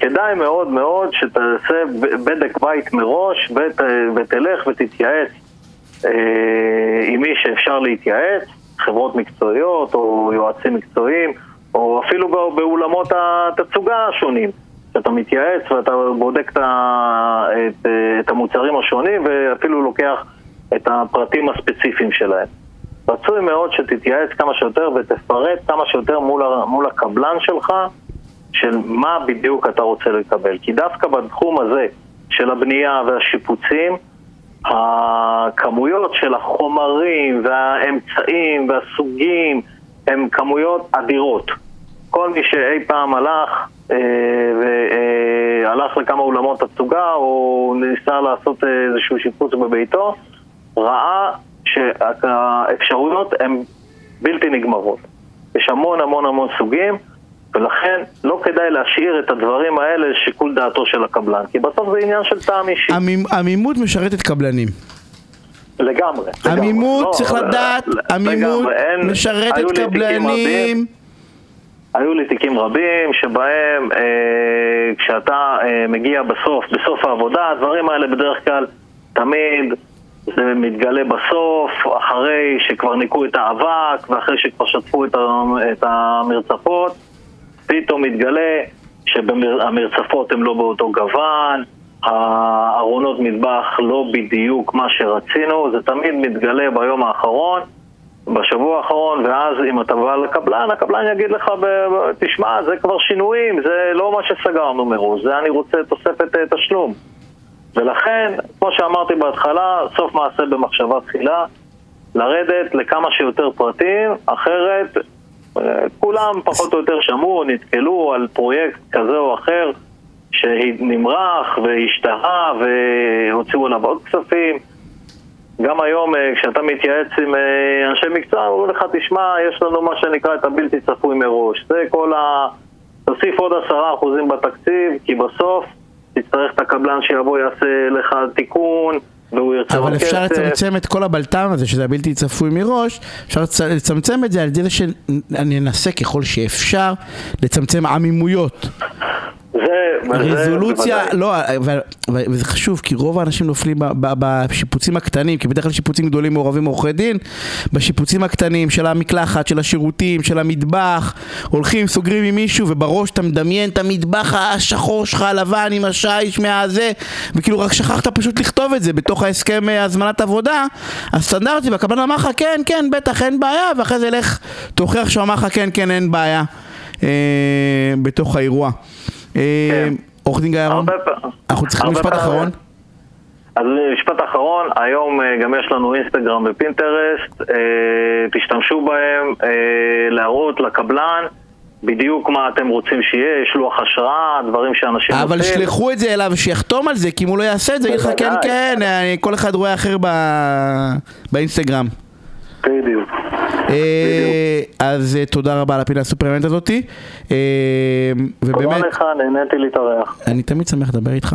כדאי מאוד מאוד שתעשה בדק בית מראש ות, ותלך ותתייעץ אה, עם מי שאפשר להתייעץ, חברות מקצועיות או יועצים מקצועיים או אפילו באולמות התצוגה השונים. שאתה מתייעץ ואתה בודק את, את, את המוצרים השונים ואפילו לוקח את הפרטים הספציפיים שלהם. רצוי מאוד שתתייעץ כמה שיותר ותפרט כמה שיותר מול, מול הקבלן שלך של מה בדיוק אתה רוצה לקבל. כי דווקא בתחום הזה של הבנייה והשיפוצים, הכמויות של החומרים והאמצעים והסוגים הן כמויות אדירות. כל מי שאי פעם הלך והלך לכמה אולמות תצוגה או ניסה לעשות איזשהו שיפוץ בביתו, ראה שהאפשרויות הן בלתי נגמרות. יש המון המון המון סוגים, ולכן לא כדאי להשאיר את הדברים האלה לשיקול דעתו של הקבלן, כי בסוף זה עניין של טעם אישי. עמימות משרתת קבלנים. לגמרי. עמימות, לא, צריך לדעת, עמימות משרתת קבלנים. היו לי תיקים רבים שבהם אה, כשאתה אה, מגיע בסוף, בסוף העבודה, הדברים האלה בדרך כלל תמיד זה מתגלה בסוף, אחרי שכבר ניקו את האבק ואחרי שכבר שטפו את, את המרצפות, פתאום מתגלה שהמרצפות הן לא באותו גוון, הארונות מטבח לא בדיוק מה שרצינו, זה תמיד מתגלה ביום האחרון, בשבוע האחרון, ואז אם אתה בא לקבלן, הקבלן יגיד לך, תשמע, זה כבר שינויים, זה לא מה שסגרנו מראש, זה אני רוצה תוספת אה, תשלום. ולכן, כמו שאמרתי בהתחלה, סוף מעשה במחשבה תחילה, לרדת לכמה שיותר פרטים, אחרת אה, כולם פחות או יותר שמעו, נתקלו על פרויקט כזה או אחר שנמרח והשתהה והוציאו עליו עוד כספים. גם היום אה, כשאתה מתייעץ עם אה, אנשי מקצוע, אומרים לך, תשמע, יש לנו מה שנקרא את הבלתי צפוי מראש. זה כל ה... תוסיף עוד עשרה אחוזים בתקציב, כי בסוף תצטרך את הקבלן שיבוא יעשה לך תיקון, והוא ירצה אבל אפשר לצמצם את כל הבלטם הזה, שזה הבלתי צפוי מראש, אפשר לצמצם את זה על ידי זה שאני אנסה ככל שאפשר לצמצם עמימויות. רזולוציה, לא, וזה חשוב, כי רוב האנשים נופלים בשיפוצים הקטנים, כי בדרך כלל שיפוצים גדולים מעורבים עורכי דין, בשיפוצים הקטנים של המקלחת, של השירותים, של המטבח, הולכים, סוגרים עם מישהו, ובראש אתה מדמיין את המטבח השחור שלך, הלבן, עם השיש מהזה, וכאילו רק שכחת פשוט לכתוב את זה בתוך ההסכם אה, הזמנת עבודה, הסטנדרטי, והקבלן אמר לך, כן, כן, בטח, אין בעיה, ואחרי זה לך, תוכיח שהוא אמר לך, כן, כן, אין בעיה, אה, בתוך האירוע. אה, עורך דין גיא אהרון, אנחנו צריכים משפט אחרון. אז משפט אחרון, היום אה, גם יש לנו אינסטגרם ופינטרסט, אה, תשתמשו בהם להראות לקבלן בדיוק מה אתם רוצים שיהיה, יש לוח השראה, דברים שאנשים אבל רוצים. אבל שלחו את זה אליו, שיחתום על זה, כי אם הוא לא יעשה את זה, יגיד לך כן כן, כל אחד רואה אחר באינסטגרם. בדיוק. אה, אז אה, תודה רבה על הפינה הסופרמנט הזאתי. אה, תודה לך, נהניתי להתארח. אני תמיד שמח לדבר איתך.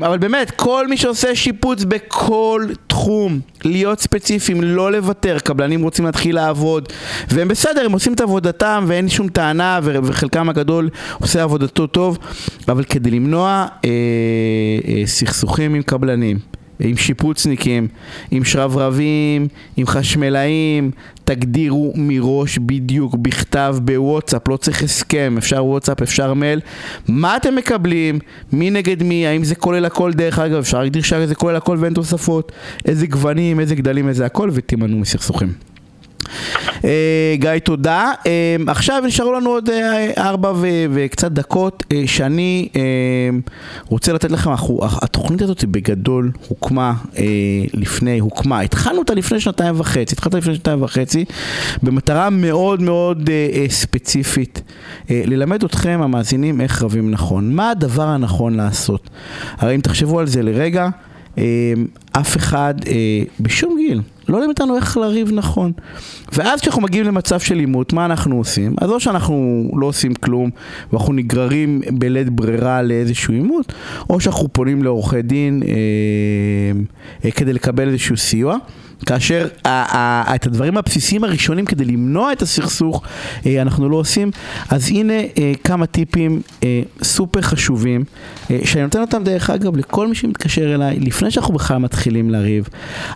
אבל באמת, כל מי שעושה שיפוץ בכל תחום, להיות ספציפיים, לא לוותר, קבלנים רוצים להתחיל לעבוד, והם בסדר, הם עושים את עבודתם ואין שום טענה, וחלקם הגדול עושה עבודתו טוב, אבל כדי למנוע סכסוכים עם קבלנים. עם שיפוצניקים, עם שרברבים, עם חשמלאים, תגדירו מראש בדיוק בכתב בוואטסאפ, לא צריך הסכם, אפשר וואטסאפ, אפשר מייל, מה אתם מקבלים, מי נגד מי, האם זה כולל הכל? דרך אגב, אפשר להגדיר שזה כולל הכל ואין תוספות, איזה גוונים, איזה גדלים, איזה הכל, ותימנעו מסכסוכים. אה, גיא, תודה. אה, עכשיו נשארו לנו עוד אה, ארבע וקצת דקות שאני רוצה לתת לכם, התוכנית הזאת בגדול הוקמה לפני, הוקמה, התחלנו אותה לפני שנתיים וחצי, התחלת לפני שנתיים וחצי, במטרה מאוד מאוד ספציפית, ללמד אתכם המאזינים איך רבים נכון. מה הדבר הנכון לעשות? הרי אם תחשבו על זה לרגע, אף אחד בשום גיל, לא לימד אותנו איך לריב נכון. ואז כשאנחנו מגיעים למצב של עימות, מה אנחנו עושים? אז או שאנחנו לא עושים כלום, ואנחנו נגררים בלית ברירה לאיזשהו עימות, או שאנחנו פונים לעורכי דין אה, אה, כדי לקבל איזשהו סיוע. כאשר את הדברים הבסיסיים הראשונים כדי למנוע את הסכסוך אה, אנחנו לא עושים, אז הנה אה, כמה טיפים אה, סופר חשובים, שאני נותן אותם דרך אגב לכל מי שמתקשר אליי, לפני שאנחנו בכלל מתחילים לריב.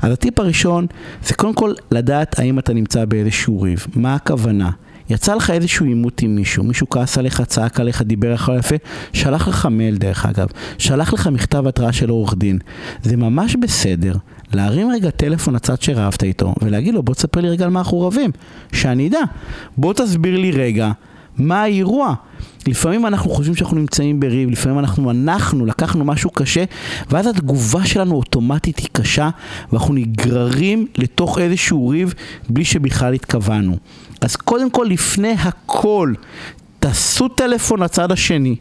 אז הטיפ הראשון זה קודם כל לדעת האם אתה נמצא באיזשהו ריב, מה הכוונה. יצא לך איזשהו עימות עם מישהו, מישהו כעס עליך, צעק עליך, דיבר לך יפה, שלח לך מייל דרך אגב, שלח לך מכתב התראה של עורך דין. זה ממש בסדר להרים רגע טלפון לצד שרבת איתו ולהגיד לו בוא תספר לי רגע על מה אנחנו רבים, שאני אדע. בוא תסביר לי רגע מה האירוע? לפעמים אנחנו חושבים שאנחנו נמצאים בריב, לפעמים אנחנו, אנחנו לקחנו משהו קשה, ואז התגובה שלנו אוטומטית היא קשה, ואנחנו נגררים לתוך איזשהו ריב בלי שבכלל התכוונו. אז קודם כל, לפני הכל, תעשו טלפון לצד השני.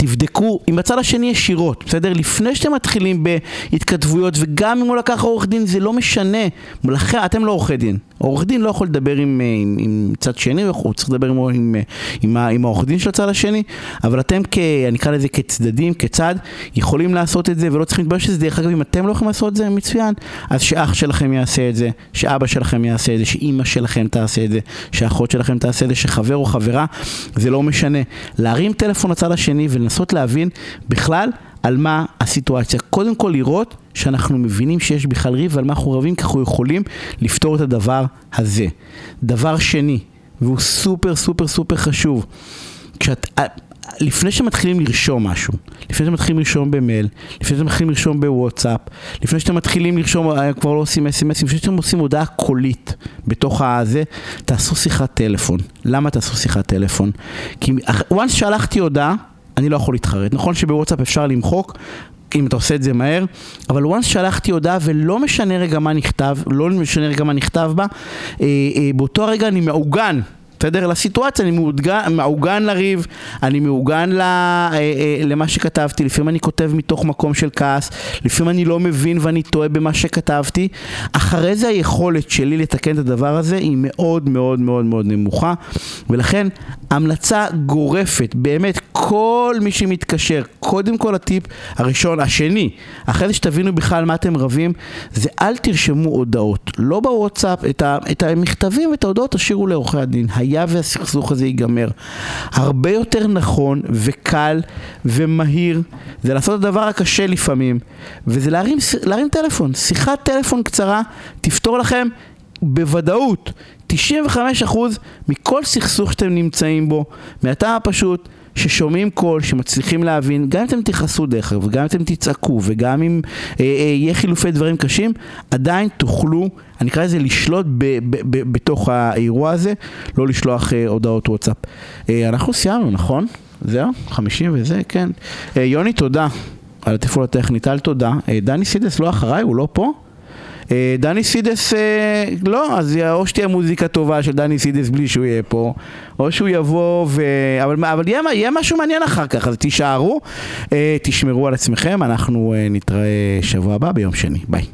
תבדקו עם הצד השני ישירות, בסדר? לפני שאתם מתחילים בהתכתבויות, וגם אם הוא לקח עורך דין, זה לא משנה. לכן, אתם לא עורכי דין. עורך דין לא יכול לדבר עם, אה, עם, עם צד שני, הוא צריך לדבר עם, עם, עם, עם העורך דין של הצד השני, אבל אתם, כ, אני אקרא לזה כצדדים, כצד, יכולים לעשות את זה ולא צריכים להתבייש שזה. דרך אגב, אם אתם לא יכולים לעשות את זה, מצוין. אז שאח שלכם יעשה את זה, שאבא שלכם יעשה את זה, שאימא שלכם תעשה את זה, שאחות שלכם תעשה את זה, שחבר או חברה, זה לא משנה. להרים טלפון לצד השני ולנסות להבין בכלל על מה הסיטואציה. קודם כל לראות שאנחנו מבינים שיש בכלל ריב ועל מה אנחנו רבים, כי אנחנו יכולים לפתור את הדבר הזה. דבר שני, והוא סופר סופר סופר חשוב, כשאת... לפני שמתחילים לרשום משהו, לפני שאתם מתחילים לרשום במייל, לפני שאתם מתחילים לרשום בוואטסאפ, לפני שאתם מתחילים לרשום, אה, כבר לא עושים אס.אם.אסים, לפני שאתם עושים הודעה קולית בתוך הזה, תעשו שיחת טלפון. למה תעשו שיחת טלפון? כי once שלחתי הודעה, אני לא יכול להתחרט. נכון שבוואטסאפ אפשר למחוק, אם אתה עושה את זה מהר, אבל once שלחתי הודעה ולא משנה רגע מה נכתב, לא משנה רגע מה נכתב בה, אה, אה, באותו הרגע אני מעוגן בסדר? לסיטואציה, אני מעוגן, לריב, אני מעוגן ל, אה, אה, למה שכתבתי, לפעמים אני כותב מתוך מקום של כעס, לפעמים אני לא מבין ואני טועה במה שכתבתי, אחרי זה היכולת שלי לתקן את הדבר הזה היא מאוד מאוד מאוד מאוד נמוכה, ולכן המלצה גורפת, באמת, כל מי שמתקשר, קודם כל הטיפ הראשון, השני, אחרי זה שתבינו בכלל מה אתם רבים, זה אל תרשמו הודעות, לא בוואטסאפ, את, ה, את המכתבים ואת ההודעות תשאירו לעורכי הדין. היה והסכסוך הזה ייגמר. הרבה יותר נכון וקל ומהיר זה לעשות את הדבר הקשה לפעמים, וזה להרים, להרים טלפון. שיחת טלפון קצרה תפתור לכם בוודאות 95% מכל סכסוך שאתם נמצאים בו, מהטעם הפשוט ששומעים קול, שמצליחים להבין, גם אם אתם תכעסו דרך אגב, וגם אם אתם תצעקו, וגם אם אה, אה, יהיה חילופי דברים קשים, עדיין תוכלו, אני אקרא לזה לשלוט ב, ב, ב, בתוך האירוע הזה, לא לשלוח אה, הודעות וואטסאפ. אה, אנחנו סיימנו, נכון? זהו? 50 וזה, כן. אה, יוני, תודה על התפעול הטכני, טל תודה. אה, דני סידס לא אחריי, הוא לא פה? אה, דני סידס, אה, לא, אז או שתהיה מוזיקה טובה של דני סידס בלי שהוא יהיה פה, או שהוא יבוא ו... אבל, אבל יהיה, יהיה משהו מעניין אחר כך, אז תישארו, אה, תשמרו על עצמכם, אנחנו נתראה שבוע הבא ביום שני, ביי.